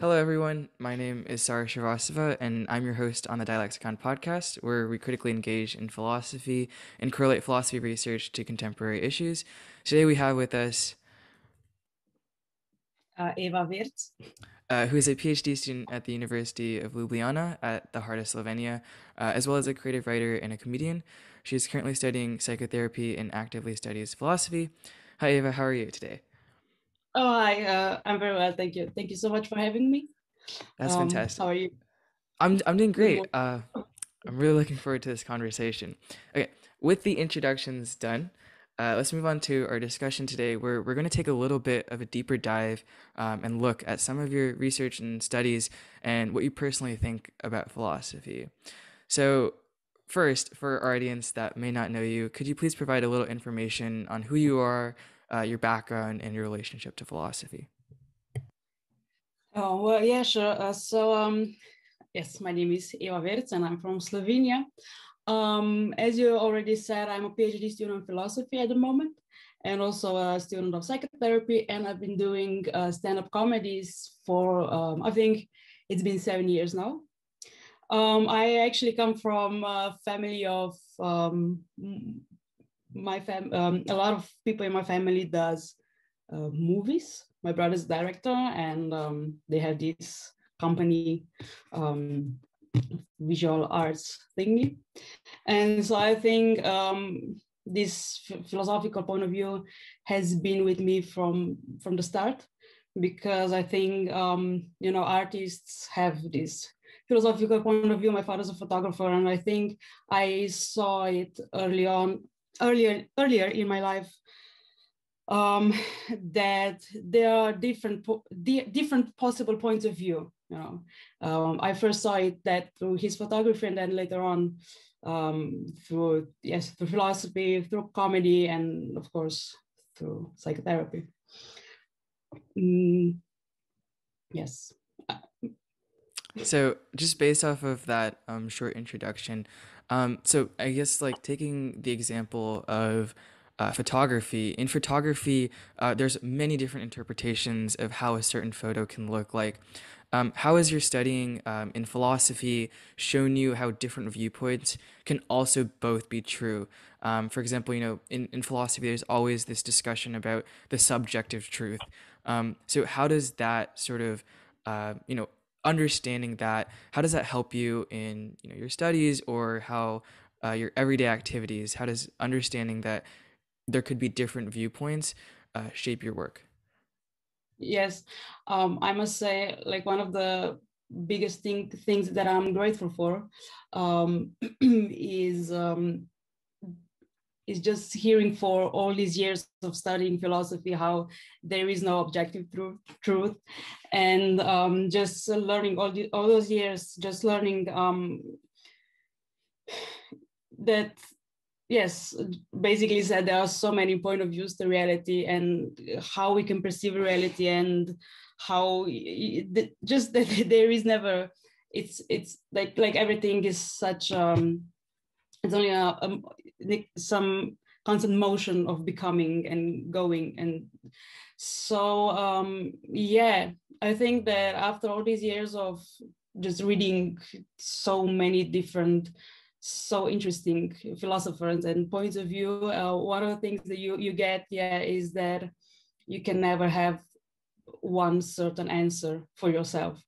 Hello, everyone. My name is Saurish Srivastava, and I'm your host on the Dialexicon podcast, where we critically engage in philosophy and correlate philosophy research to contemporary issues. Today, we have with us uh, Eva Virc, uh, who is a PhD student at the University of Ljubljana at the heart of Slovenia, uh, as well as a creative writer and a comedian. She is currently studying psychotherapy and actively studies philosophy. Hi, Eva. How are you today? Oh, hi. Uh, I'm very well, thank you. Thank you so much for having me. That's um, fantastic. How are you? I'm I'm doing great. Uh, I'm really looking forward to this conversation. Okay, with the introductions done, uh, let's move on to our discussion today. Where we're going to take a little bit of a deeper dive um, and look at some of your research and studies and what you personally think about philosophy. So, first, for our audience that may not know you, could you please provide a little information on who you are, uh, your background and your relationship to philosophy. Oh, well, yeah, sure. Uh, so, um, yes, my name is Eva Virc and I'm from Slovenia. Um, as you already said, I'm a PhD student in philosophy at the moment and also a student of psychotherapy. And I've been doing uh, stand up comedies for, um, I think it's been seven years now. Um, I actually come from a family of um, my fam um, a lot of people in my family does uh, movies. My brother's director and um, they have this company um, visual arts thingy. And so i think um, this philosophical point of view has been with me from from the start because i think um, you know artists have this philosophical point of view. My father's a photographer and i think i saw it early on earlier earlier in my life um, that there are different po different possible points of view. You know, um, I first saw it that through his photography, and then later on um, through yes through philosophy, through comedy, and of course through psychotherapy. Mm, yes. So, just based off of that um, short introduction, um, so I guess like taking the example of uh, photography. In photography, uh, there's many different interpretations of how a certain photo can look like. Um, how has your studying um, in philosophy shown you how different viewpoints can also both be true? Um, for example, you know, in, in philosophy, there's always this discussion about the subjective truth. Um, so how does that sort of, uh, you know, understanding that how does that help you in you know your studies or how uh, your everyday activities? How does understanding that there could be different viewpoints uh, shape your work? Yes. Um, i must say like one of the biggest thing, things that i'm grateful for um, is um, is just hearing for all these years of studying philosophy how there is no objective truth, truth. and um, just learning all, the, all those years, just learning um, that yes, basically said there are so many point of views to reality and how we can perceive reality and how just that there is never it's it's like like everything is such um it's only a, a, some constant motion of becoming and going. And so um yeah i think that after all these years of just reading so many different so interesting philosophers and points of view uh, one of the things that you you get yeah is that you can never have one certain answer for yourself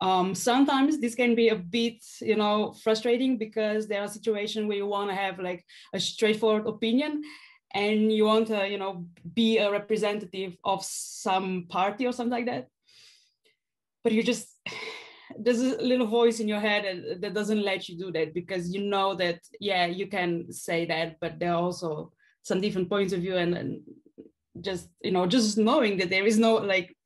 um, sometimes this can be a bit, you know, frustrating because there are situations where you want to have like a straightforward opinion and you want to, you know, be a representative of some party or something like that. But you just, there's a little voice in your head that doesn't let you do that because you know that, yeah, you can say that, but there are also some different points of view and, and just, you know, just knowing that there is no like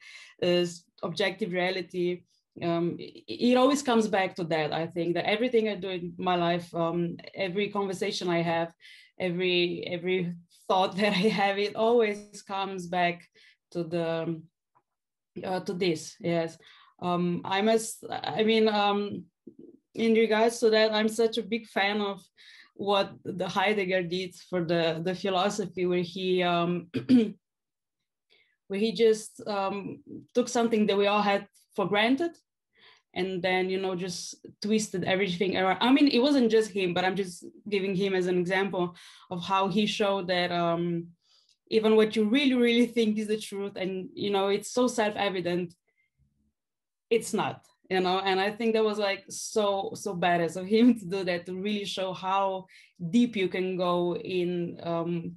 uh, objective reality um, it always comes back to that. I think that everything I do in my life, um, every conversation I have, every every thought that I have, it always comes back to the uh, to this. Yes, um, I must. I mean, um, in regards to that, I'm such a big fan of what the Heidegger did for the the philosophy, where he um, where he just um, took something that we all had for granted and then you know just twisted everything around. I mean it wasn't just him but i'm just giving him as an example of how he showed that um even what you really really think is the truth and you know it's so self-evident it's not you know and i think that was like so so badass of him to do that to really show how deep you can go in um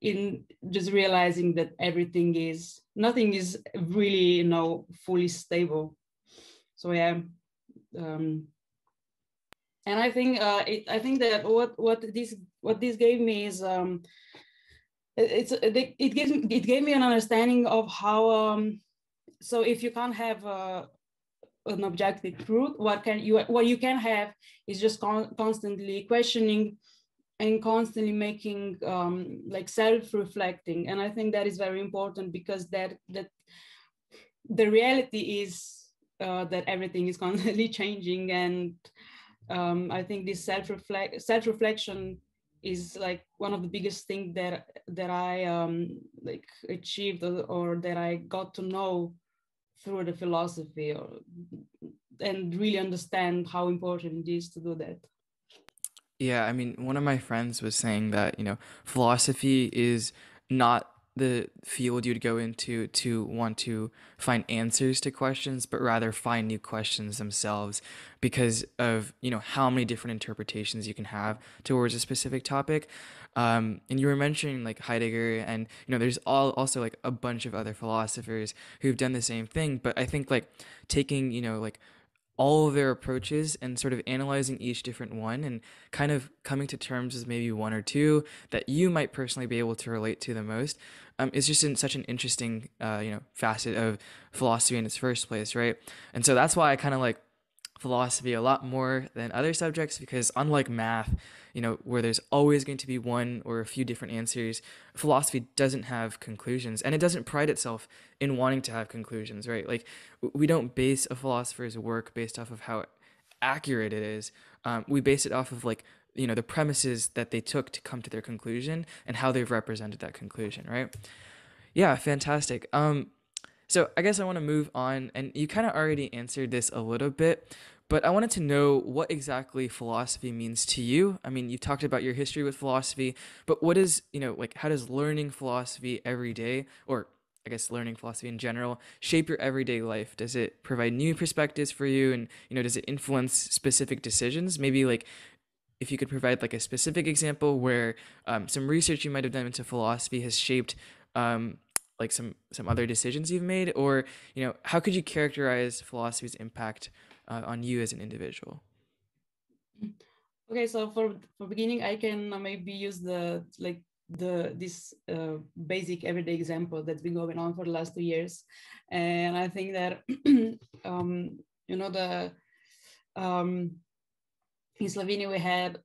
in just realizing that everything is nothing is really you know fully stable. So yeah um and i think uh it, i think that what what this what this gave me is um it's it, it gives it gave me an understanding of how um so if you can't have uh, an objective truth what can you what you can have is just con- constantly questioning and constantly making um, like self-reflecting. And i think that is very important because that that the reality is uh, that everything is constantly changing and um, i think this self-reflect self-reflection is like one of the biggest things that that i um, like achieved or, or that i got to know through the philosophy or, and really understand how important it is to do that. Yeah, I mean, one of my friends was saying that, you know, philosophy is not the field you'd go into to want to find answers to questions, but rather find new questions themselves because of, you know, how many different interpretations you can have towards a specific topic. Um, and you were mentioning like Heidegger, and you know, there's all also like a bunch of other philosophers who've done the same thing. But I think like taking, you know, like all of their approaches and sort of analyzing each different one and kind of coming to terms with maybe one or two that you might personally be able to relate to the most um, just in such an interesting uh, you know facet of philosophy in its first place right? And so that's why i kind of like philosophy a lot more than other subjects because unlike math you know where there's always going to be one or a few different answers philosophy doesn't have conclusions and it doesn't pride itself in wanting to have conclusions right? Like we don't base a philosopher's work based off of how accurate it is. Um, we base it off of like you know the premises that they took to come to their conclusion and how they've represented that conclusion right yeah fantastic um so I guess I want to move on, and you kind of already answered this a little bit, but I wanted to know what exactly philosophy means to you. I mean, you talked about your history with philosophy, but what is, you know, like how does learning philosophy every day, or I guess learning philosophy in general, shape your everyday life? Does it provide new perspectives for you, and you know, does it influence specific decisions? Maybe like if you could provide like a specific example where um, some research you might have done into philosophy has shaped um, like some some other decisions you've made? Or you know how could you characterize philosophy's impact uh, on you as an individual? Okay so for for beginning i can maybe use the like the this uh, basic everyday example that's been going on for the last two years. And i think that um you know the um in slovenia we had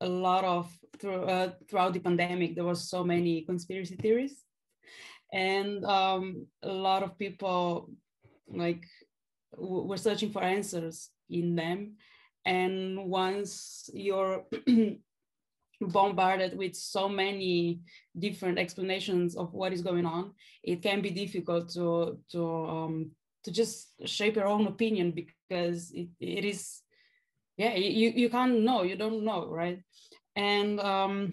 a lot of through, uh, throughout the pandemic there was so many conspiracy theories. And um, a lot of people like w- were searching for answers in them. And once you're bombarded with so many different explanations of what is going on it can be difficult to to um, to just shape your own opinion because it, it is yeah you, you can't know you don't know right and um,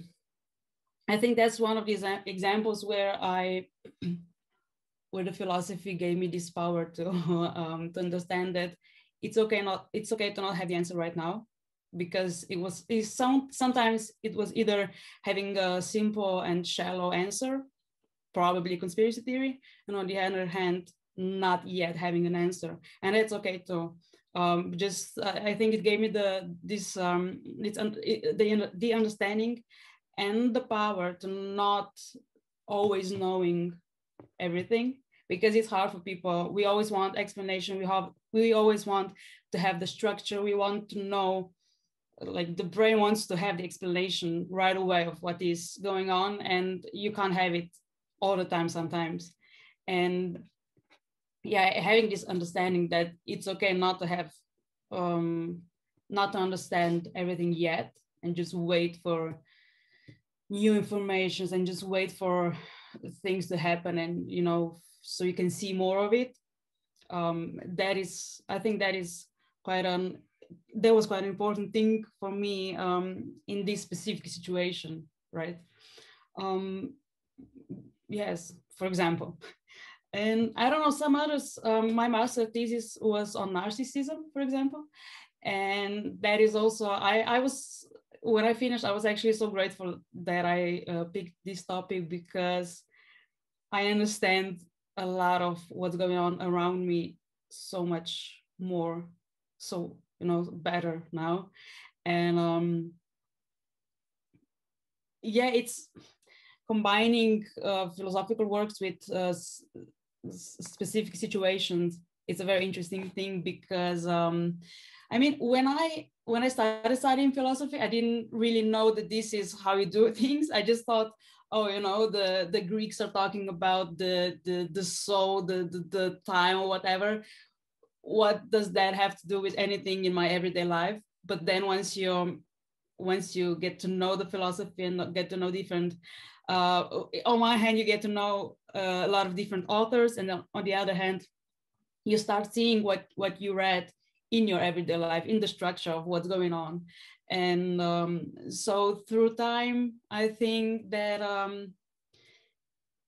I think that's one of these examples where I, where the philosophy gave me this power to um, to understand that it's okay not it's okay to not have the answer right now, because it was it some sometimes it was either having a simple and shallow answer, probably conspiracy theory, and on the other hand, not yet having an answer, and it's okay too. Um, just I think it gave me the this um, it's the the understanding and the power to not always knowing everything because it's hard for people. We always want explanation. We have we always want to have the structure. We want to know like the brain wants to have the explanation right away of what is going on and you can't have it all the time sometimes. And yeah having this understanding that it's okay not to have um not to understand everything yet and just wait for new informations and just wait for things to happen and you know so you can see more of it. Um, that is i think that is quite an that was quite an important thing for me um, in this specific situation right? Um, yes for example and i don't know some others um, my master thesis was on narcissism for example. And that is also i i was when i finished i was actually so grateful that i uh, picked this topic because i understand a lot of what's going on around me so much more so you know better now. And um yeah it's combining uh, philosophical works with uh, specific situations it's a very interesting thing because um, I mean, when I when I started studying philosophy, I didn't really know that this is how you do things. I just thought, oh, you know, the the Greeks are talking about the the the soul, the the, the time or whatever. What does that have to do with anything in my everyday life? But then once you once you get to know the philosophy and get to know different on one hand you get to know uh, a lot of different authors and on the other hand you start seeing what what you read in your everyday life in the structure of what's going on. And um, so through time i think that um,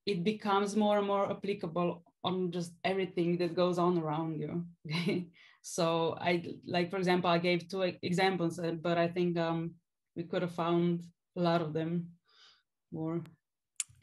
it becomes more and more applicable on just everything that goes on around you. So i like for example i gave two examples uh, but i think um, we could have found a lot of them more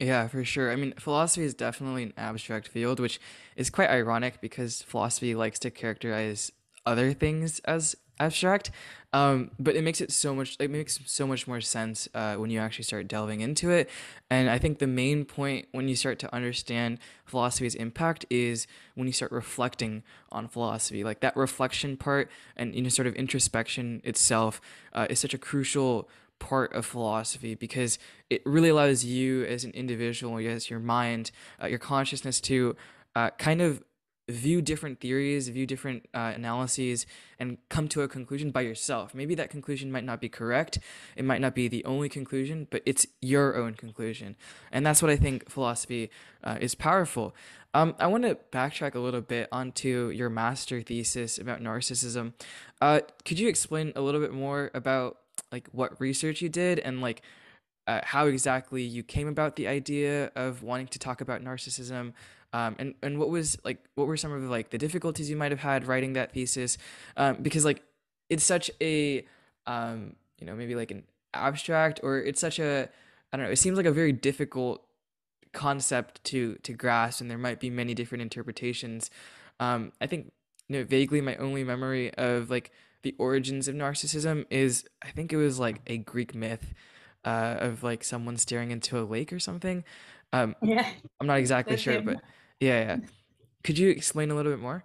yeah, for sure. I mean, philosophy is definitely an abstract field, which is quite ironic because philosophy likes to characterize other things as abstract. Um, but it makes it so much it makes so much more sense uh, when you actually start delving into it. And I think the main point when you start to understand philosophy's impact is when you start reflecting on philosophy. Like that reflection part and you know sort of introspection itself uh, is such a crucial part of philosophy because it really allows you as an individual, as your mind, uh, your consciousness to uh, kind of view different theories, view different uh, analyses, and come to a conclusion by yourself. Maybe that conclusion might not be correct. It might not be the only conclusion, but it's your own conclusion. And that's what I think philosophy uh, is powerful. Um, I want to backtrack a little bit onto your master thesis about narcissism. Uh, could you explain a little bit more about like what research you did and like uh, how exactly you came about the idea of wanting to talk about narcissism um, and and what was like what were some of like the difficulties you might have had writing that thesis? Um, because like it's such a um, you know maybe like an abstract or it's such a I don't know it seems like a very difficult concept to to grasp and there might be many different interpretations. Um, I think you know vaguely my only memory of like the origins of narcissism is I think it was like a Greek myth uh, of like someone staring into a lake or something. Um, yeah, I'm not exactly sure, him. but yeah, yeah. Could you explain a little bit more?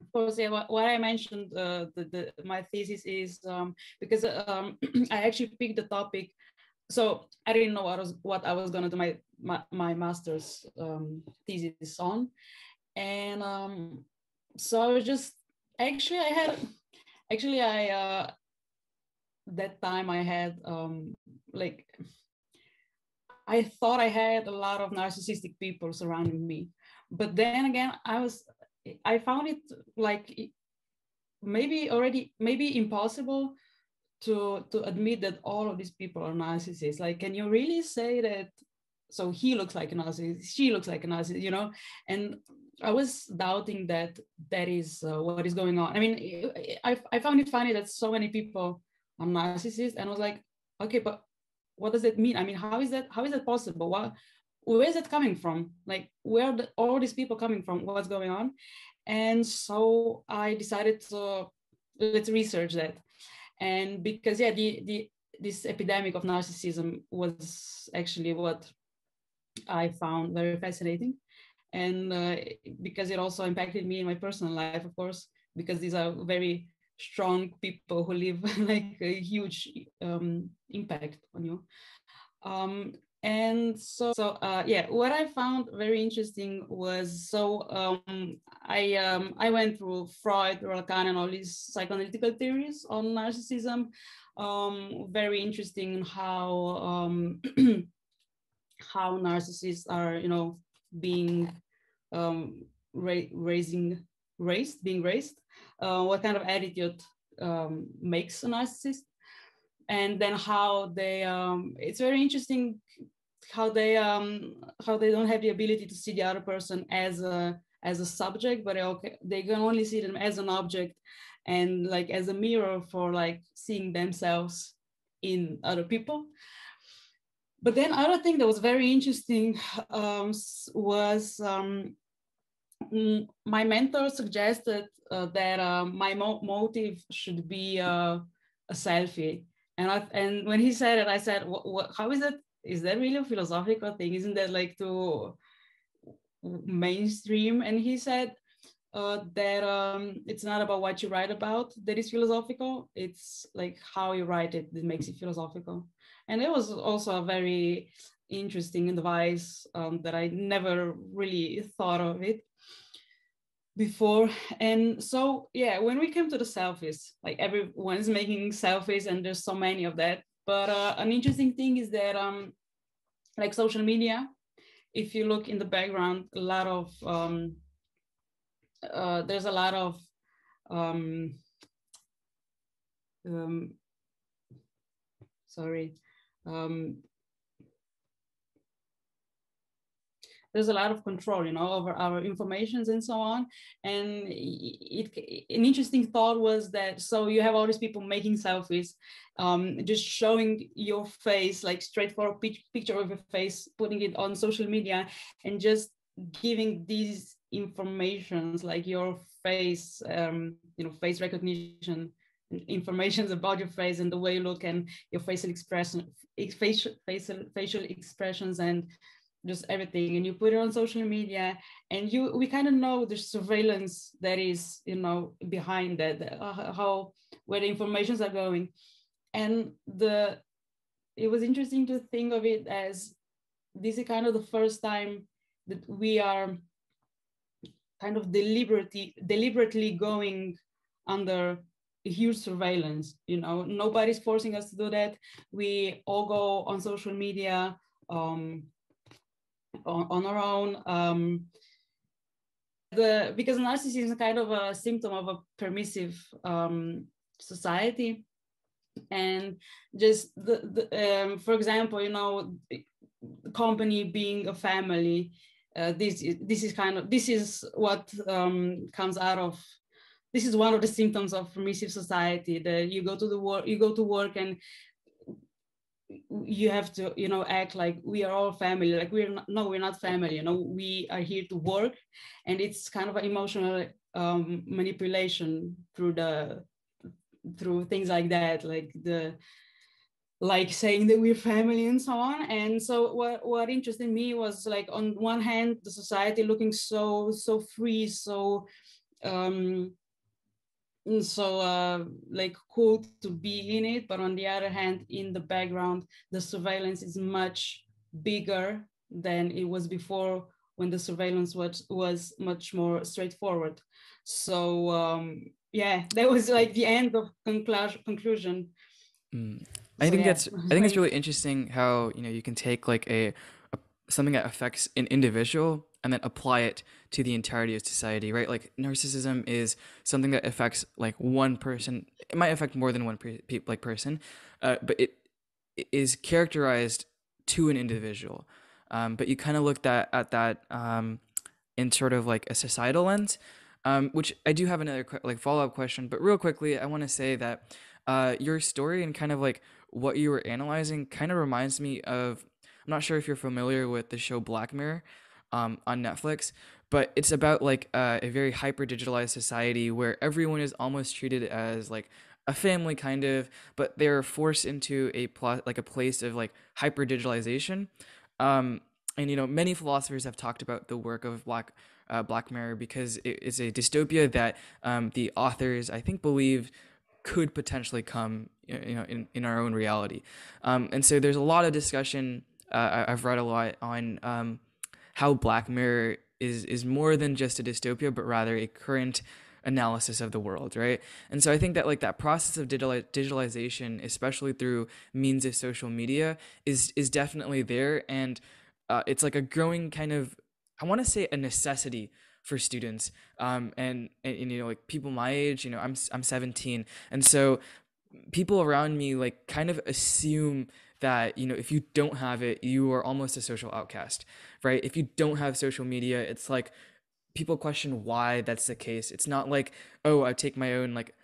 Of course, yeah. What, what I mentioned, uh, the, the my thesis is um, because um, I actually picked the topic, so I didn't know what I was what I was gonna do my my, my master's um, thesis on, and um, so I was just actually I had actually I uh, that time I had um, like I thought I had a lot of narcissistic people surrounding me. But then again, I was, I found it like maybe already, maybe impossible to, to admit that all of these people are narcissists. Like, can you really say that? So he looks like a narcissist, she looks like a narcissist, you know? And I was doubting that that is uh, what is going on. I mean, I, I found it funny that so many people are narcissists and I was like, okay, but what does it mean? I mean, how is that? How is that possible? What, where is that coming from? Like, where are the, all these people coming from? What's going on? And so I decided to let's research that. And because yeah, the the this epidemic of narcissism was actually what I found very fascinating, and uh, because it also impacted me in my personal life, of course, because these are very strong people who leave like a huge um, impact on you. Um, and so, so uh, yeah, what I found very interesting was so um, I um, I went through Freud, Lacan, and all these psychoanalytical theories on narcissism. Um, very interesting how um, how narcissists are, you know, being um, ra- raising raised being raised uh, what kind of attitude um, makes a narcissist. And then how they um, it's very interesting how they um, how they don't have the ability to see the other person as a as a subject but okay, they can only see them as an object and like as a mirror for like seeing themselves in other people but then other thing that was very interesting um, was um, my mentor suggested uh, that uh, my mo- motive should be uh, a selfie. And I, and when he said it i said what, what, how is it is that really a philosophical thing? Isn't that like too mainstream? And he said uh, that um, it's not about what you write about that is philosophical. It's like how you write it that makes it philosophical and it was also a very interesting advice um, that i never really thought of it before. And so yeah when we came to the selfies like everyone's making selfies and there's so many of that. But uh, an interesting thing is that um like social media if you look in the background a lot of um uh, there's a lot of um, um sorry um there's a lot of control, you know, over our informations and so on. And it, it, an interesting thought was that so you have all these people making selfies, um, just showing your face, like straightforward picture of your face, putting it on social media, and just giving these informations like your face, um, you know, face recognition informations about your face and the way you look and your facial expression facial facial facial expressions and just everything. And you put it on social media and you we kind of know the surveillance that is you know behind that uh, how where the informations are going. And the it was interesting to think of it as this is kind of the first time that we are kind of deliberately deliberately going under huge surveillance you know nobody's forcing us to do that we all go on social media um, on, on our own. Um, the because narcissism is kind of a symptom of a permissive um, society, and just the, the um, for example, you know, company being a family. Uh, this this is kind of this is what um, comes out of this is one of the symptoms of permissive society that you go to the work you go to work and you have to you know act like we are all family like we're not no we're not family you know we are here to work. And it's kind of an emotional um, manipulation through the through things like that like the like saying that we're family and so on. And so what what interested me was like on one hand the society looking so so free so um so uh, like cool to be in it but on the other hand in the background the surveillance is much bigger than it was before when the surveillance was was much more straightforward so um, yeah that was like the end of conclusion conclusion mm. i think yeah. that's i think it's really interesting how you know you can take like a something that affects an individual and then apply it to the entirety of society, right? Like narcissism is something that affects like one person. It might affect more than one pe- like person, uh, but it, it is characterized to an individual. Um, but you kind of looked at at that um, in sort of like a societal lens, um, which I do have another like follow up question. But real quickly, I want to say that uh, your story and kind of like what you were analyzing kind of reminds me of. I'm not sure if you're familiar with the show Black Mirror um, on Netflix. But it's about like uh, a very hyper digitalized society where everyone is almost treated as like a family kind of, but they're forced into a pl- like a place of like hyper digitalization. Um, and you know, many philosophers have talked about the work of Black uh, Black Mirror because it is a dystopia that um, the authors I think believe could potentially come you know in, in our own reality. Um, and so there's a lot of discussion. Uh, I've read a lot on um, how Black Mirror is is more than just a dystopia, but rather a current analysis of the world, right? And so I think that like that process of digital digitalization, especially through means of social media, is is definitely there, and uh, it's like a growing kind of I want to say a necessity for students. Um, and, and, and you know like people my age you know i'm i'm 17 and so people around me like kind of assume that you know if you don't have it you are almost a social outcast right? If you don't have social media it's like people question why that's the case. It's not like oh i take my own like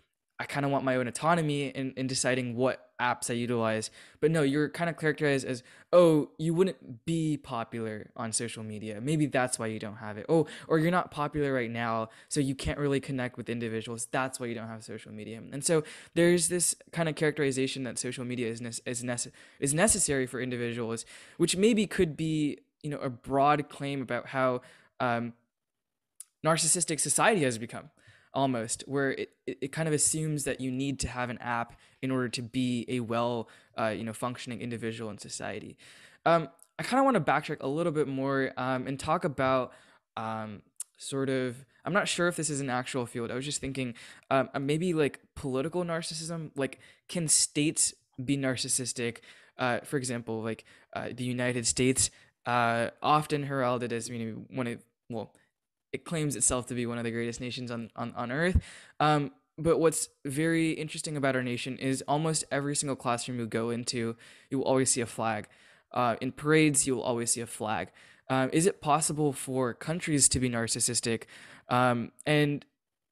I kind of want my own autonomy in, in deciding what apps I utilize. But no, you're kind of characterized as, oh, you wouldn't be popular on social media. Maybe that's why you don't have it. Oh, or you're not popular right now, so you can't really connect with individuals. That's why you don't have social media. And so there's this kind of characterization that social media is ne- is, nece- is necessary for individuals, which maybe could be you know a broad claim about how um, narcissistic society has become almost where it, it, kind of assumes that you need to have an app in order to be a well uh, you know functioning individual in society. Um, i kind of want to backtrack a little bit more um, and talk about um, sort of i'm not sure if this is an actual field i was just thinking um, uh, maybe like political narcissism like can states be narcissistic? Uh, for example like uh, the united states uh, often heralded as you know one of well it claims itself to be one of the greatest nations on on, on earth. Um, but what's very interesting about our nation is almost every single classroom you go into, you will always see a flag. Uh, in parades, you will always see a flag. Um, is it possible for countries to be narcissistic? Um, and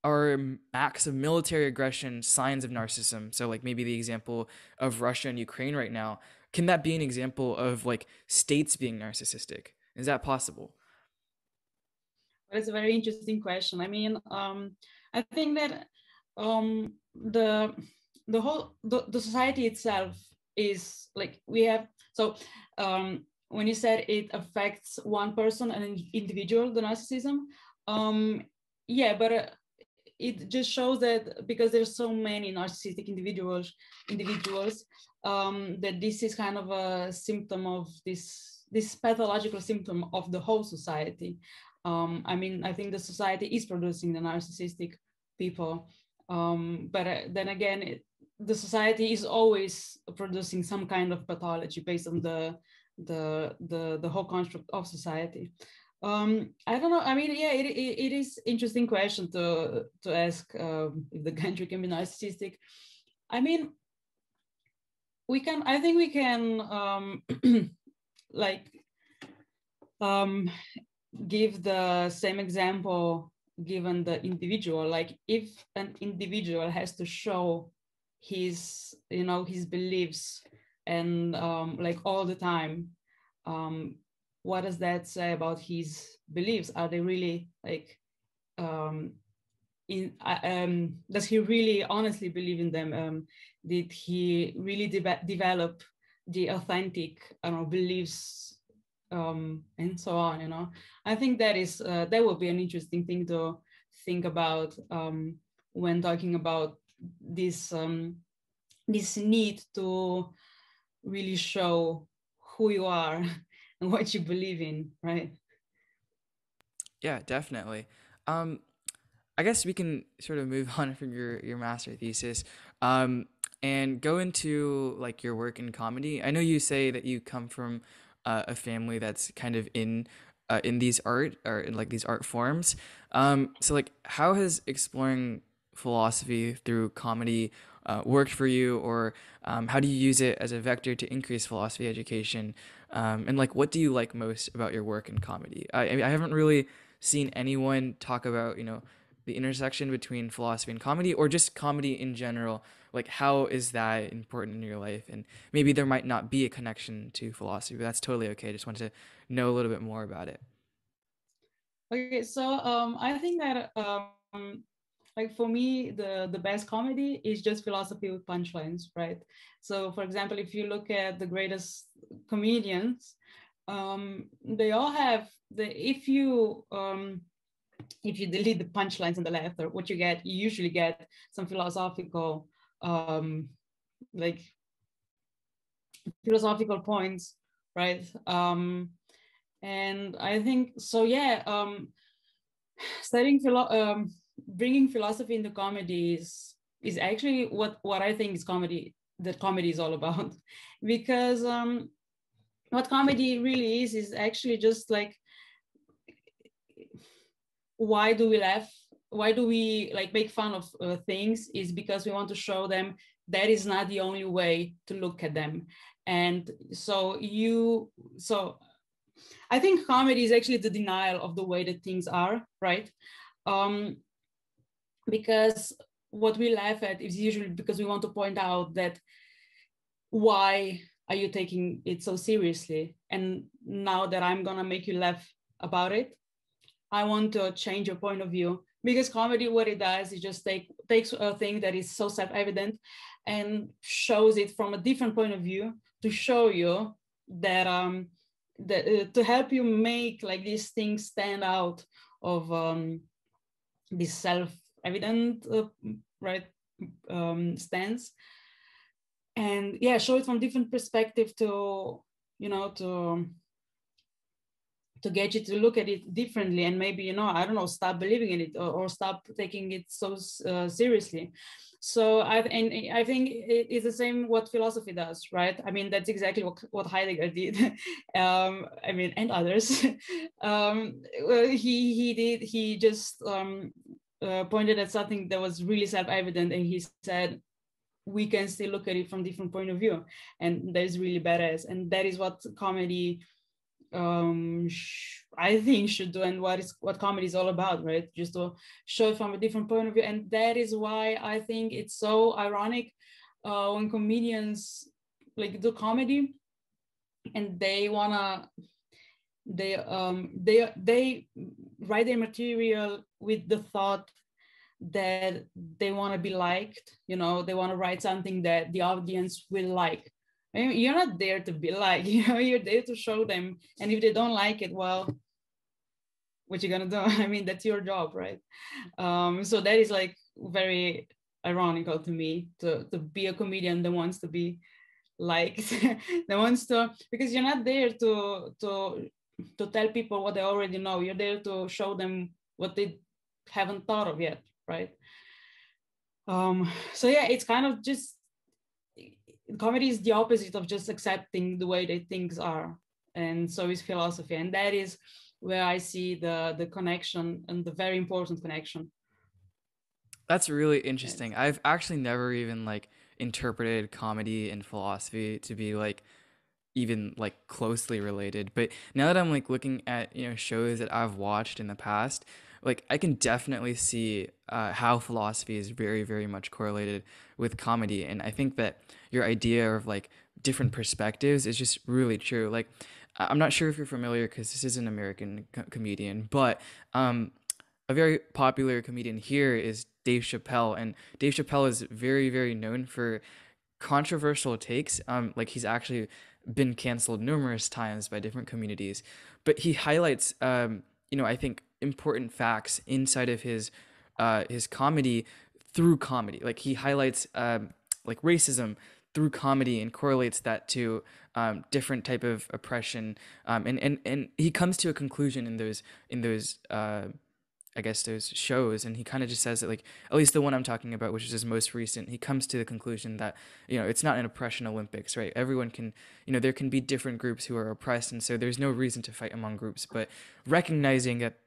are acts of military aggression signs of narcissism? So, like maybe the example of Russia and Ukraine right now, can that be an example of like states being narcissistic? Is that possible? It's a very interesting question. I mean, um, I think that um, the the whole the, the society itself is like we have so um, when you said it affects one person and an individual the narcissism um, yeah but uh, it just shows that because there's so many narcissistic individuals individuals um, that this is kind of a symptom of this this pathological symptom of the whole society um, I mean, I think the society is producing the narcissistic people, um, but uh, then again, it, the society is always producing some kind of pathology based on the the the, the whole construct of society. Um, I don't know. I mean, yeah, it, it, it is interesting question to to ask um, if the country can be narcissistic. I mean, we can. I think we can um, like um, give the same example given the individual. Like if an individual has to show his you know his beliefs and um, like all the time um, what does that say about his beliefs? Are they really like um, in uh, um, does he really honestly believe in them? Um, did he really de- develop the authentic know, beliefs um, and so on. You know, I think that is uh, that would be an interesting thing to think about um, when talking about this um, this need to really show who you are and what you believe in, right? Yeah, definitely. Um, I guess we can sort of move on from your your master thesis um, and go into like your work in comedy. I know you say that you come from uh, a family that's kind of in uh, in these art or in like these art forms. Um, so like, how has exploring philosophy through comedy uh, worked for you, or um, how do you use it as a vector to increase philosophy education? Um, and like, what do you like most about your work in comedy? I, I haven't really seen anyone talk about you know the intersection between philosophy and comedy, or just comedy in general like how is that important in your life? And maybe there might not be a connection to philosophy but that's totally okay. Just wanted to know a little bit more about it. Okay so um i think that um like for me the the best comedy is just philosophy with punchlines right? So for example if you look at the greatest comedians um they all have the if you um if you delete the punchlines on the or what you get you usually get some philosophical um, like philosophical points, right? Um, and I think so. Yeah, um, studying philo- um, bringing philosophy into comedy is is actually what what I think is comedy. That comedy is all about, because um, what comedy really is is actually just like why do we laugh why do we like make fun of uh, things is because we want to show them that is not the only way to look at them. And so you so i think comedy is actually the denial of the way that things are right? Um because what we laugh at is usually because we want to point out that why are you taking it so seriously? And now that i'm gonna make you laugh about it i want to change your point of view because comedy what it does is just take takes a thing that is so self-evident and shows it from a different point of view to show you that um that uh, to help you make like these things stand out of um this self-evident uh, right um stance. And yeah show it from different perspective to you know to to get you to look at it differently and maybe you know i don't know stop believing in it or, or stop taking it so uh, seriously. So i and i think it's the same what philosophy does right? I mean that's exactly what, what heidegger did. Um, i mean and others. Um, he he did he just um, uh, pointed at something that was really self-evident and he said we can still look at it from different point of view. And that is really badass. And that is what comedy um i think should do and what is what comedy is all about right? Just to show from a different point of view. And that is why i think it's so ironic uh, when comedians like do comedy and they wanna they um they they write their material with the thought that they want to be liked you know? They want to write something that the audience will like you're not there to be like you know you're there to show them. And if they don't like it well what you gonna do? I mean that's your job right? Um so that is like very ironical to me to to be a comedian that wants to be liked that wants to because you're not there to to to tell people what they already know. You're there to show them what they haven't thought of yet right? Um so yeah it's kind of just comedy is the opposite of just accepting the way that things are and so is philosophy. And that is where i see the the connection and the very important connection. That's really interesting. I've actually never even like interpreted comedy and philosophy to be like even like closely related. But now that i'm like looking at you know shows that i've watched in the past like I can definitely see uh, how philosophy is very very much correlated with comedy, and I think that your idea of like different perspectives is just really true. Like I'm not sure if you're familiar because this is an American co- comedian, but um, a very popular comedian here is Dave Chappelle, and Dave Chappelle is very very known for controversial takes. Um, like he's actually been canceled numerous times by different communities, but he highlights um, you know I think important facts inside of his uh, his comedy through comedy. Like he highlights um, like racism through comedy and correlates that to um, different type of oppression. Um, and, and and he comes to a conclusion in those in those uh, I guess those shows, and he kind of just says that like at least the one I'm talking about, which is his most recent, he comes to the conclusion that you know it's not an oppression Olympics, right? Everyone can you know there can be different groups who are oppressed, and so there's no reason to fight among groups, but recognizing that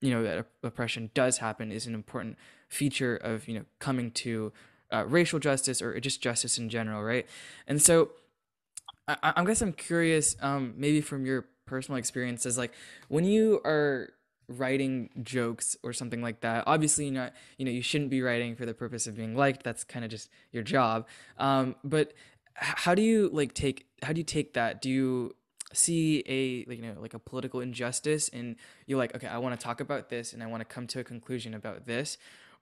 you know that oppression does happen is an important feature of you know coming to uh, racial justice or just justice in general, right? And so I, I guess I'm curious, um, maybe from your personal experiences, like when you are writing jokes or something like that obviously you know you know you shouldn't be writing for the purpose of being liked that's kind of just your job um, but how do you like take how do you take that do you see a you know like a political injustice and you're like okay i want to talk about this and i want to come to a conclusion about this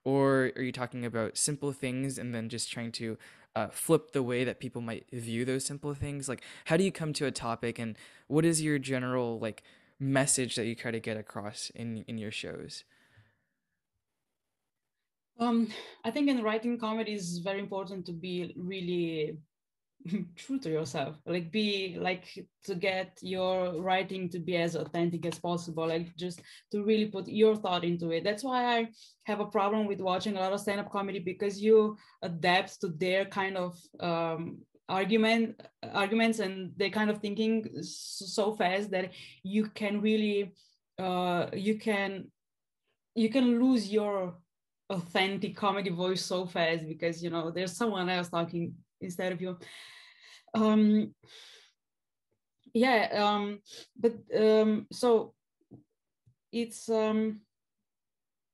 or are you talking about simple things and then just trying to uh, flip the way that people might view those simple things? Like how do you come to a topic and what is your general like message that you try to get across in in your shows? Um i think in writing comedy is very important to be really true to yourself. Like be like to get your writing to be as authentic as possible like just to really put your thought into it. That's why i have a problem with watching a lot of stand-up comedy because you adapt to their kind of um, argument arguments and they kind of thinking so fast that you can really uh, you can you can lose your authentic comedy voice so fast because you know there's someone else talking instead of you um yeah um but um so it's um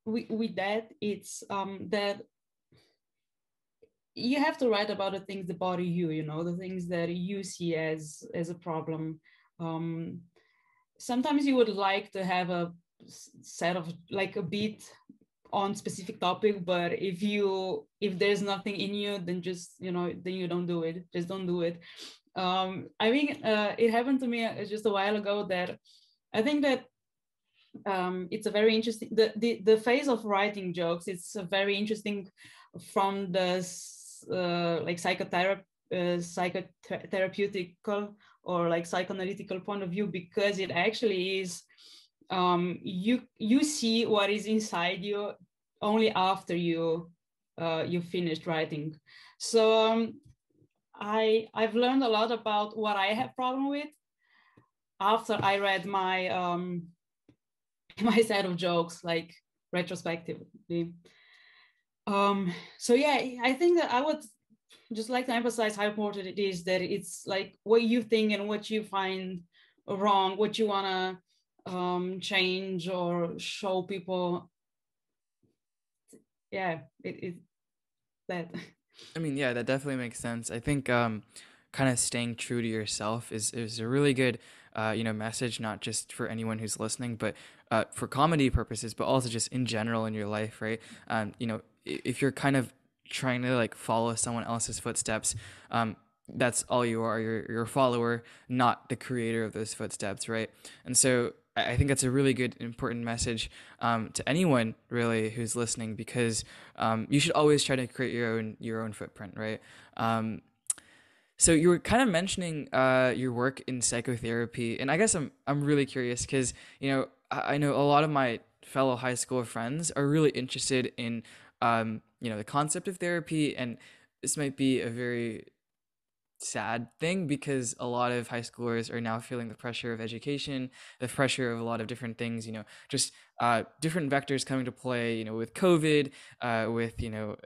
with, with that it's um that you have to write about the things that bother you you know the things that you see as as a problem. Um sometimes you would like to have a set of like a beat on specific topic but if you if there's nothing in you then just you know then you don't do it. Just don't do it. Um i mean uh, it happened to me uh, just a while ago that i think that um it's a very interesting the the, the phase of writing jokes it's a very interesting from the uh, like psychotherapy uh, psychotherapeutical or like psychoanalytical point of view because it actually is um, you you see what is inside you only after you uh, you finished writing. So um, I I've learned a lot about what I have problem with after I read my um, my set of jokes like retrospectively. Um, so yeah, I think that I would just like to emphasize how important it is that it's like what you think and what you find wrong, what you wanna um, change or show people. Yeah, it, it that. I mean, yeah, that definitely makes sense. I think um, kind of staying true to yourself is is a really good uh, you know message, not just for anyone who's listening, but uh, for comedy purposes, but also just in general in your life, right? Um, you know, if you're kind of trying to like follow someone else's footsteps, um, that's all you are. You're, you're a follower, not the creator of those footsteps, right? And so I think that's a really good, important message um, to anyone really who's listening because um, you should always try to create your own your own footprint, right? Um, so you were kind of mentioning uh, your work in psychotherapy, and I guess I'm I'm really curious because you know I, I, know a lot of my fellow high school friends are really interested in um, you know the concept of therapy, and this might be a very sad thing because a lot of high schoolers are now feeling the pressure of education, the pressure of a lot of different things, you know, just uh, different vectors coming to play, you know, with COVID, uh, with, you know,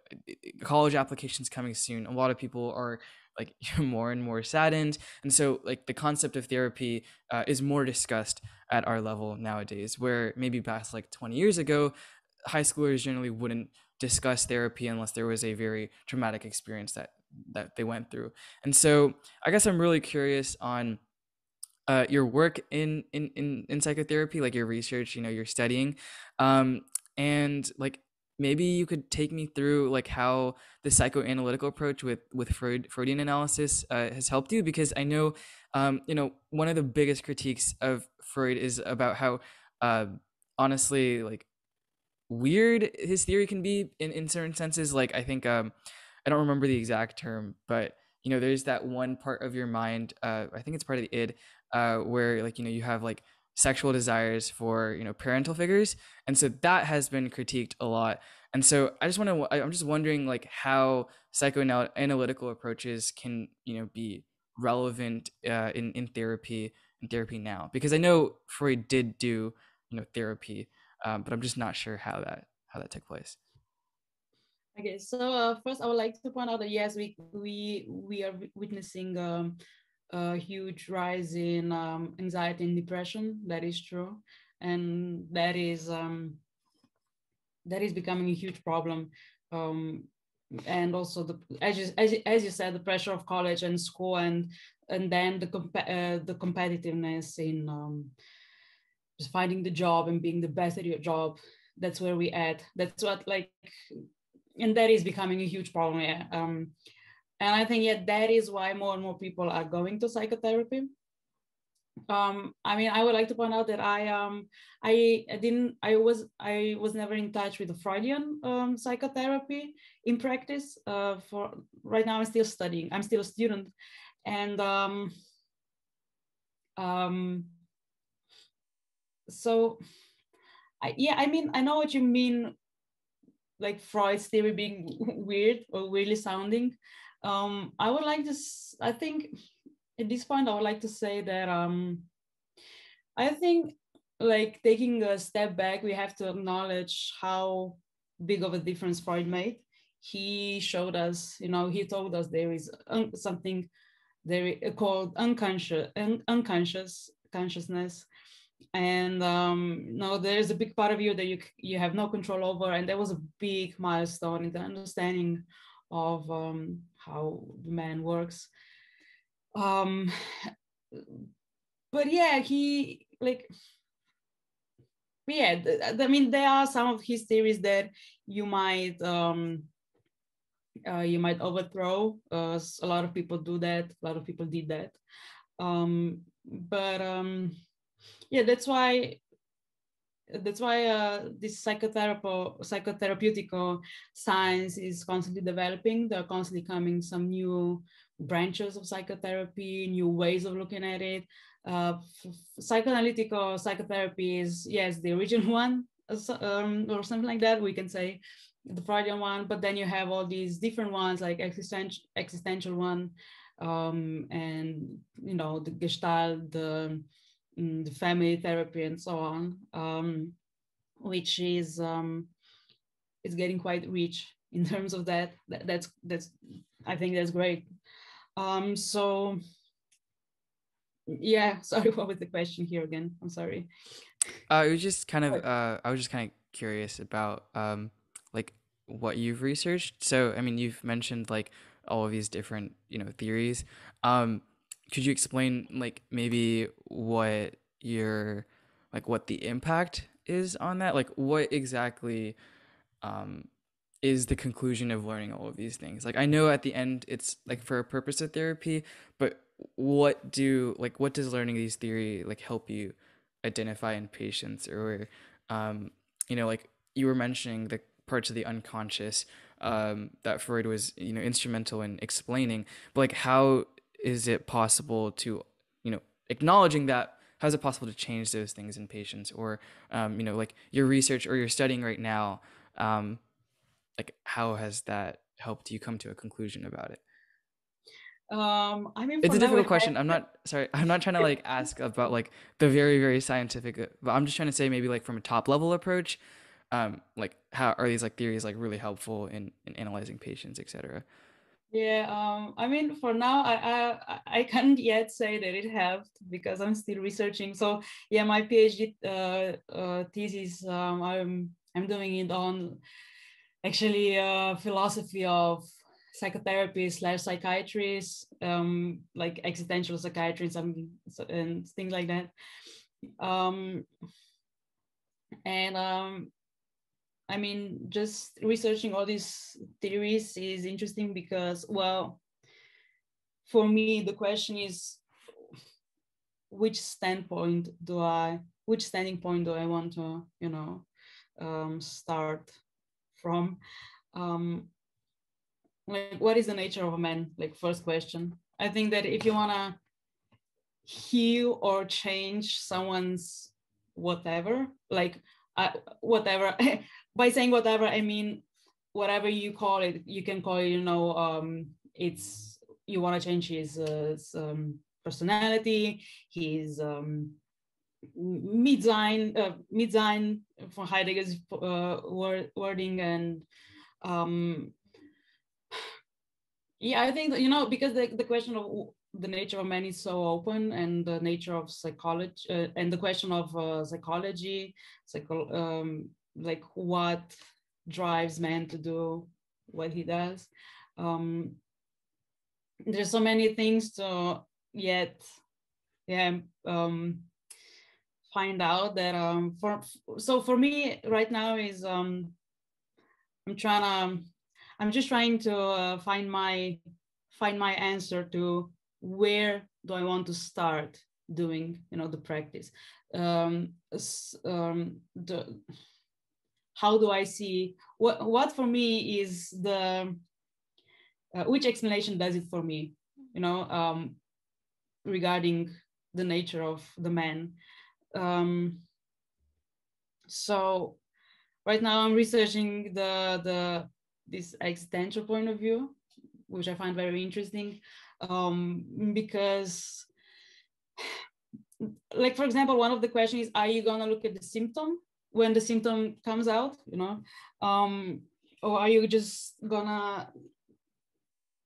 college applications coming soon. A lot of people are like more and more saddened. And so, like, the concept of therapy uh, is more discussed at our level nowadays, where maybe past like 20 years ago, high schoolers generally wouldn't discuss therapy unless there was a very traumatic experience that that they went through. And so I guess I'm really curious on uh, your work in, in in in psychotherapy, like your research, you know, you're studying, um, and like maybe you could take me through like how the psychoanalytical approach with with Freud, Freudian analysis uh, has helped you because I know um, you know one of the biggest critiques of Freud is about how uh, honestly like weird his theory can be in in certain senses like I think um, I don't remember the exact term, but you know, there's that one part of your mind. Uh, I think it's part of the id, uh, where like you know you have like sexual desires for you know parental figures, and so that has been critiqued a lot. And so I just want to. I'm just wondering like how psychoanalytical approaches can you know be relevant uh, in in therapy in therapy now because I know Freud did do you know therapy, um, but I'm just not sure how that how that took place. Okay, so uh, first I would like to point out that yes, we we we are witnessing um, a huge rise in um, anxiety and depression. That is true, and that is um, that is becoming a huge problem. Um, and also the as you, as, as you said, the pressure of college and school, and and then the comp- uh, the competitiveness in um, just finding the job and being the best at your job. That's where we at. That's what like and that is becoming a huge problem. Yeah. Um, and I think yeah, that is why more and more people are going to psychotherapy. Um, I mean, I would like to point out that I um I, didn't I was I was never in touch with the Freudian um, psychotherapy in practice. Uh, for right now, I'm still studying. I'm still a student, and um, um, so I, yeah, I mean, I know what you mean like Freud's theory being weird or weirdly sounding. Um, I would like to, I think at this point, I would like to say that um, I think like taking a step back, we have to acknowledge how big of a difference Freud made. He showed us, you know, he told us there is un- something there called unconscious un- unconscious consciousness and um no there's a big part of you that you you have no control over. And that was a big milestone in the understanding of um how the man works. Um but yeah he like yeah i mean there are some of his theories that you might um uh, you might overthrow. Uh, a lot of people do that. A lot of people did that. Um but um yeah that's why that's why uh, this psychotherapy psychotherapeutical science is constantly developing. There are constantly coming some new branches of psychotherapy new ways of looking at it. Uh, psychoanalytical psychotherapy is yes the original one um, or something like that we can say the Freudian one but then you have all these different ones like existential existential one um, and you know the gestalt the the family therapy and so on, um, which is um, it's getting quite rich in terms of that. that. That's that's I think that's great. Um, so yeah, sorry, what was the question here again? I'm sorry. Uh, it was just kind of uh, I was just kind of curious about um, like what you've researched. So I mean, you've mentioned like all of these different you know theories. Um, could you explain like maybe what your like what the impact is on that? Like what exactly um is the conclusion of learning all of these things? Like i know at the end it's like for a purpose of therapy but what do like what does learning these theory like help you identify in patients? Or um you know like you were mentioning the parts of the unconscious um that freud was you know instrumental in explaining but like how is it possible to you know acknowledging that how is it possible to change those things in patients? Or um, you know like your research or your studying right now um, like how has that helped you come to a conclusion about it? Um i mean it's a difficult question. I'm not sorry i'm not trying to like ask about like the very very scientific uh, but i'm just trying to say maybe like from a top level approach um like how are these like theories like really helpful in in analyzing patients etc yeah, um, I mean, for now, I, I I can't yet say that it helped because I'm still researching. So yeah, my PhD uh, uh, thesis, um, I'm I'm doing it on actually uh, philosophy of psychotherapy slash psychiatrists, um, like existential psychiatry and, and things like that. Um, and um, I mean, just researching all these theories is interesting because, well, for me, the question is which standpoint do I, which standing point do I want to, you know, um, start from? Um, like, what is the nature of a man? Like, first question. I think that if you want to heal or change someone's whatever, like, uh, whatever by saying whatever i mean whatever you call it you can call it you know um it's you want to change his, uh, his um, personality his um Mitsein, uh, Mitsein from Heidegger's uh, word, wording and um, yeah, I think you know because the, the question of the nature of man is so open and the nature of psychology uh, and the question of uh, psychology, psycho um, like what drives man to do what he does. Um, there's so many things to yet, yeah, um, find out that um, for so for me right now is um, I'm trying to I'm just trying to uh, find my find my answer to where do I want to start doing you know the practice um, um, the how do I see? What what for me is the uh, which explanation does it for me, you know, um, regarding the nature of the man. Um, so right now I'm researching the the this existential point of view, which I find very interesting um, because like for example one of the questions is are you to look at the symptom when the symptom comes out you know? Um, or are you just gonna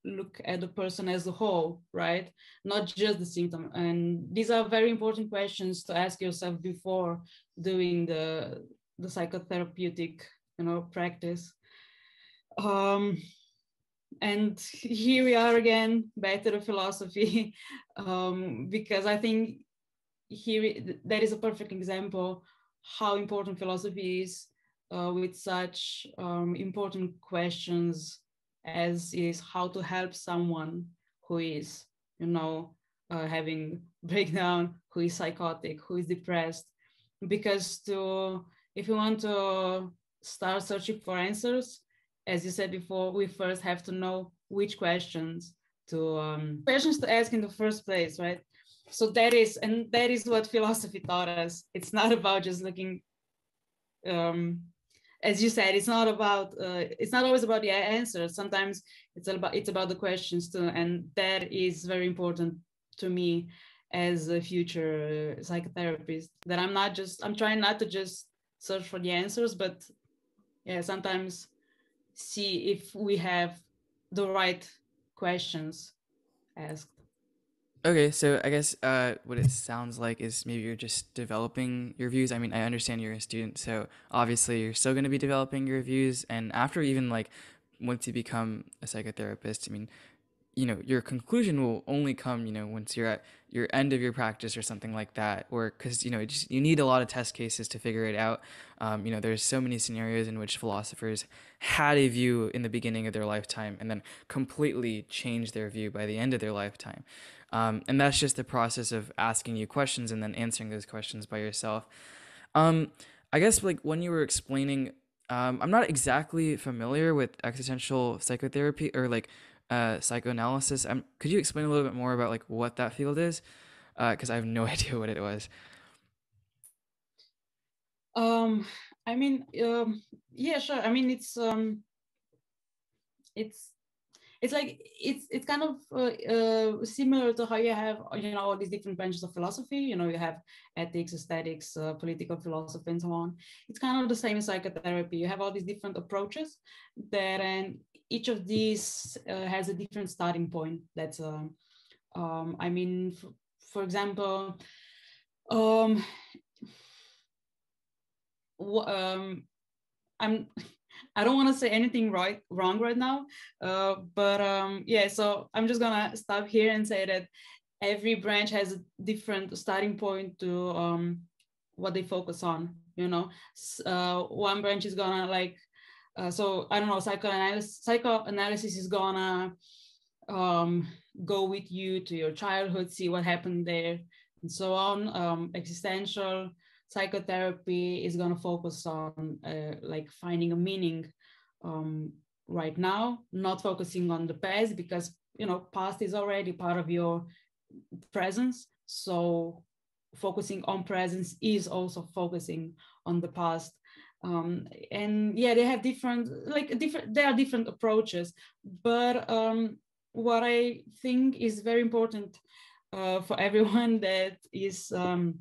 look at the person as a whole right? Not just the symptom. And these are very important questions to ask yourself before doing the the psychotherapeutic you know practice. Um and here we are again back to the philosophy. Um because i think here that is a perfect example how important philosophy is uh, with such um, important questions as is how to help someone who is, you know, uh, having breakdown, who is psychotic, who is depressed. Because to if you want to start searching for answers, as you said before, we first have to know which questions to um, questions to ask in the first place, right? So that is, and that is what philosophy taught us. It's not about just looking um, as you said, it's not about uh, it's not always about the answers. Sometimes it's about it's about the questions too, and that is very important to me as a future psychotherapist. That I'm not just I'm trying not to just search for the answers, but yeah, sometimes see if we have the right questions asked. Okay, so I guess uh, what it sounds like is maybe you're just developing your views. I mean, I understand you're a student, so obviously you're still going to be developing your views. And after even like once you become a psychotherapist, I mean, you know, your conclusion will only come, you know, once you're at your end of your practice or something like that, or because you know, just, you need a lot of test cases to figure it out. Um, you know, there's so many scenarios in which philosophers had a view in the beginning of their lifetime and then completely changed their view by the end of their lifetime. Um, and that's just the process of asking you questions and then answering those questions by yourself. Um, I guess like when you were explaining, um, I'm not exactly familiar with existential psychotherapy or like uh, psychoanalysis. Um, could you explain a little bit more about like what that field is? Because uh, I have no idea what it was. Um, I mean, um, yeah, sure. I mean, it's um, it's it's like it's it's kind of uh, uh, similar to how you have you know all these different branches of philosophy. You know you have ethics aesthetics uh, political philosophy and so on. It's kind of the same in psychotherapy. You have all these different approaches that and each of these uh, has a different starting point that's um, um, i mean for, for example um, um, i'm I don't want to say anything right wrong right now, uh, but um, yeah. So I'm just gonna stop here and say that every branch has a different starting point to um, what they focus on. You know, uh, one branch is gonna like, uh, so I don't know, psychoanalysis. Psychoanalysis is gonna um, go with you to your childhood, see what happened there, and so on. Um, existential psychotherapy is going to focus on uh, like finding a meaning um, right now not focusing on the past because you know past is already part of your presence. So focusing on presence is also focusing on the past. Um, and yeah they have different like different there are different approaches. But um, what i think is very important uh, for everyone that is um,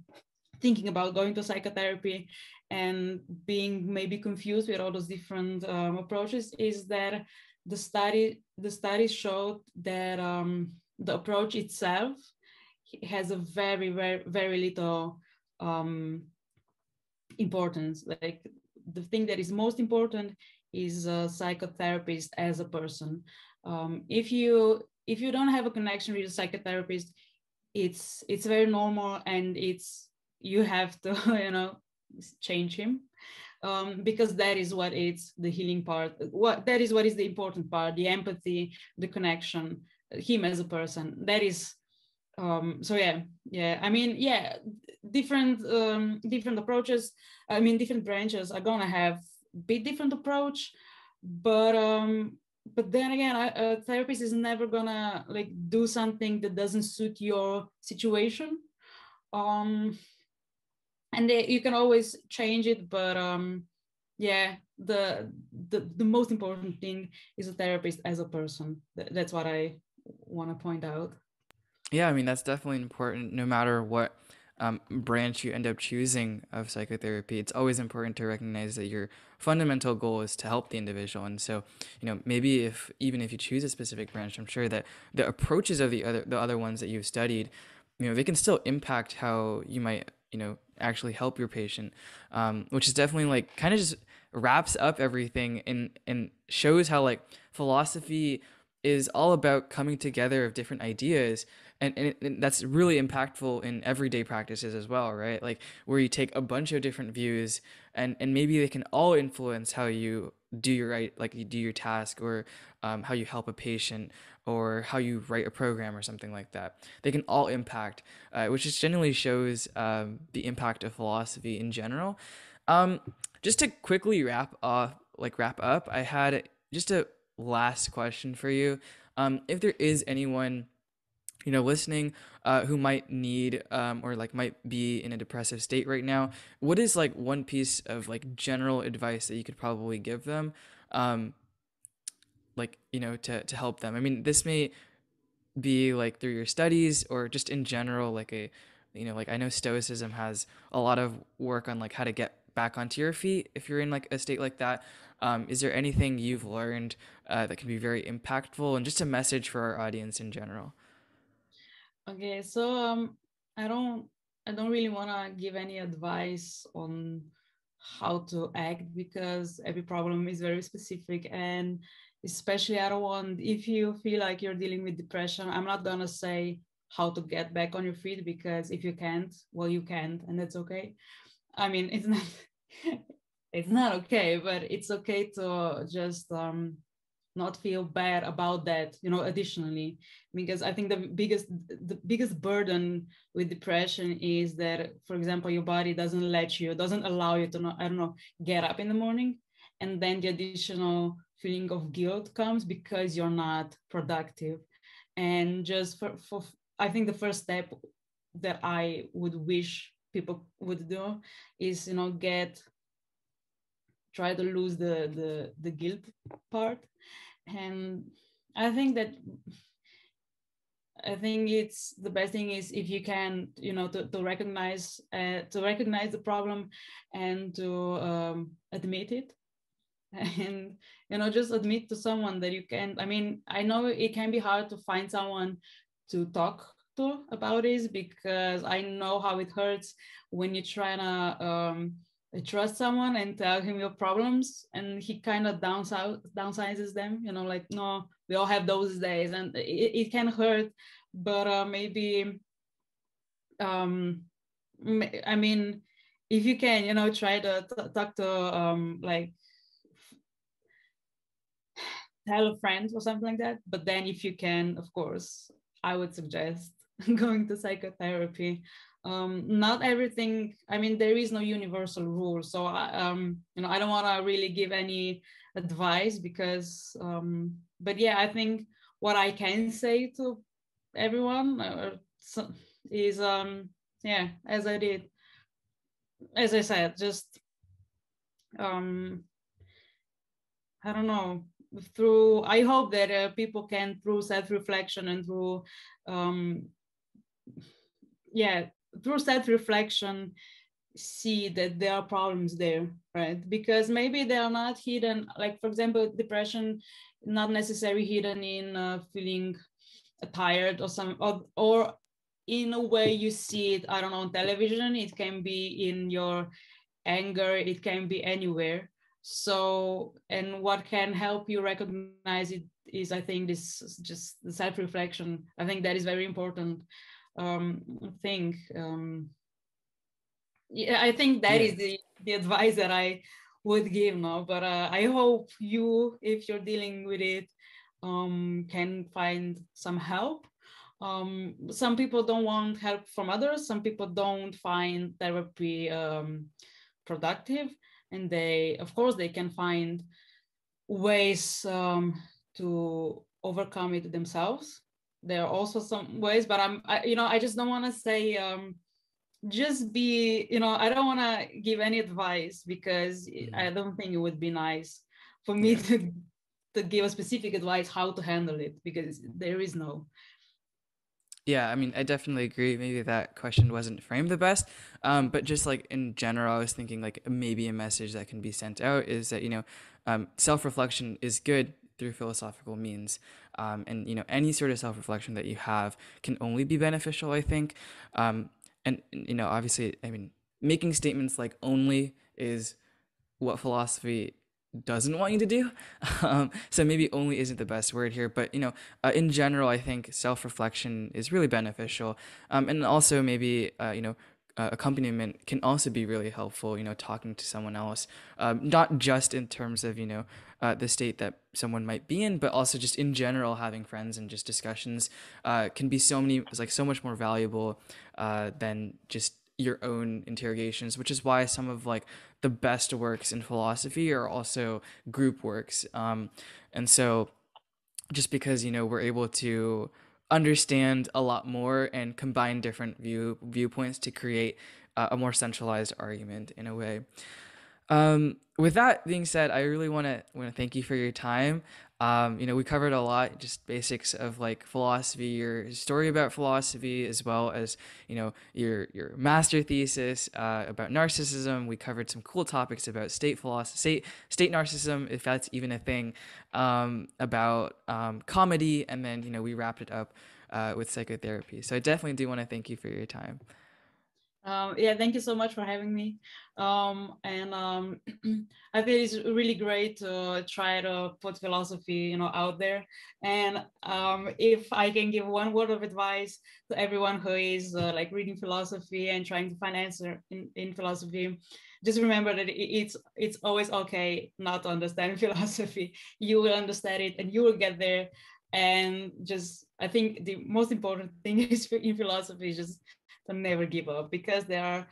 thinking about going to psychotherapy and being maybe confused with all those different um, approaches is that the study the studies showed that um, the approach itself has a very very very little um, importance. Like the thing that is most important is a psychotherapist as a person. Um, if you if you don't have a connection with a psychotherapist it's it's very normal and it's you have to you know change him. Um, because that is what it's the healing part what that is what is the important part the empathy the connection him as a person. That is um, so yeah yeah. I mean yeah different um, different approaches i mean different branches are gonna have bit different approach but um but then again a, a therapist is never gonna like do something that doesn't suit your situation. Um and they, you can always change it but um yeah the, the the most important thing is a therapist as a person that's what i want to point out yeah i mean that's definitely important no matter what um, branch you end up choosing of psychotherapy, it's always important to recognize that your fundamental goal is to help the individual. And so, you know, maybe if even if you choose a specific branch, I'm sure that the approaches of the other the other ones that you've studied, you know, they can still impact how you might, you know, actually help your patient, um, which is definitely like kind of just wraps up everything and and shows how like philosophy is all about coming together of different ideas. And, and, and, that's really impactful in everyday practices as well right? Like where you take a bunch of different views and and maybe they can all influence how you do your right like you do your task or um, how you help a patient or how you write a program or something like that they can all impact uh, which just generally shows um, the impact of philosophy in general um, just to quickly wrap off like wrap up i had just a last question for you. Um, if there is anyone, you know, listening uh, who might need um, or like might be in a depressive state right now, what is like one piece of like general advice that you could probably give them, um, like you know, to to help them? I mean, this may be like through your studies or just in general, like a you know, like I know Stoicism has a lot of work on like how to get back onto your feet if you're in like a state like that. Um, is there anything you've learned uh, that can be very impactful and just a message for our audience in general? Okay, so um, I don't I don't really want to give any advice on how to act because every problem is very specific and especially I don't want if you feel like you're dealing with depression, I'm not gonna say how to get back on your feet because if you can't, well you can't and that's okay. I mean it's not it's not okay but it's okay to just um, not feel bad about that you know additionally. Because i think the biggest the biggest burden with depression is that for example your body doesn't let you doesn't allow you to not, i don't know get up in the morning. And then the additional feeling of guilt comes because you're not productive. And just for, for i think the first step that i would wish people would do is you know get try to lose the the the guilt part and i think that i think it's the best thing is if you can you know to, to recognize uh, to recognize the problem and to um, admit it. And you know just admit to someone that you can i mean i know it can be hard to find someone to talk to about this because i know how it hurts when you're trying to um, trust someone and tell him your problems and he kind of downsize, downsizes them you know like no we all have those days and it, it can hurt but uh, maybe um i mean if you can you know try to t- talk to um like tell a friend or something like that but then if you can of course i would suggest going to psychotherapy um, not everything i mean there is no universal rule so I, um, you know i don't want to really give any advice because um, but yeah i think what i can say to everyone uh, is um yeah as i did as i said just um i don't know through i hope that uh, people can through self-reflection and through um yeah through self-reflection see that there are problems there right? Because maybe they are not hidden like for example depression not necessarily hidden in uh, feeling tired or some or, or in a way you see it i don't know on television it can be in your anger it can be anywhere. So and what can help you recognize it is i think this just self-reflection. I think that is very important um, thing. Um, yeah, I think that yeah. is the, the advice that I would give now. But uh, I hope you, if you're dealing with it, um, can find some help. Um, some people don't want help from others. Some people don't find therapy um, productive, and they, of course, they can find ways um, to overcome it themselves there are also some ways but i'm I, you know i just don't want to say um just be you know i don't want to give any advice because mm-hmm. i don't think it would be nice for me yeah. to to give a specific advice how to handle it because there is no Yeah, I mean, I definitely agree. Maybe that question wasn't framed the best. Um, but just like in general, I was thinking like maybe a message that can be sent out is that, you know, um, self reflection is good through philosophical means. Um, and, you know, any sort of self reflection that you have can only be beneficial, I think. Um, and, you know, obviously, I mean, making statements like only is what philosophy doesn't want you to do. Um, so maybe only isn't the best word here, but you know, uh, in general, I think self-reflection is really beneficial, um, and also maybe uh, you know. Uh, accompaniment can also be really helpful, you know, talking to someone else, um, not just in terms of, you know, uh, the state that someone might be in, but also just in general, having friends and just discussions uh, can be so many, like so much more valuable uh, than just your own interrogations, which is why some of like the best works in philosophy are also group works. Um, and so, just because you know we're able to understand a lot more and combine different view viewpoints to create uh, a more centralized argument in a way. Um, with that being said, I really want to want to thank you for your time. Um, you know, we covered a lot, just basics of like philosophy, your story about philosophy, as well as you know your your master thesis uh, about narcissism. We covered some cool topics about state philosophy, state state narcissism, if that's even a thing, um, about um, comedy, and then you know we wrapped it up uh, with psychotherapy. So I definitely do want to thank you for your time. Um, yeah, thank you so much for having me. Um, and um, I feel it's really great to try to put philosophy, you know, out there. And um, if I can give one word of advice to everyone who is uh, like reading philosophy and trying to find answer in, in philosophy, just remember that it's it's always okay not to understand philosophy. You will understand it, and you will get there. And just, I think the most important thing is in philosophy is just to never give up because there are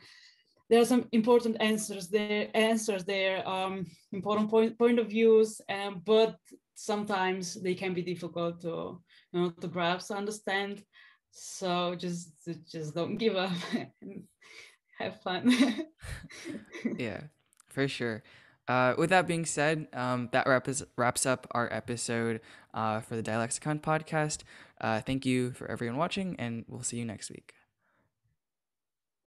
there are some important answers there answers there um, important point point of views um, but sometimes they can be difficult to you know to grasp understand so just just don't give up and have fun yeah for sure uh, with that being said, um, that wraps, wraps up our episode uh, for the Dialexicon podcast. Uh, thank you for everyone watching, and we'll see you next week.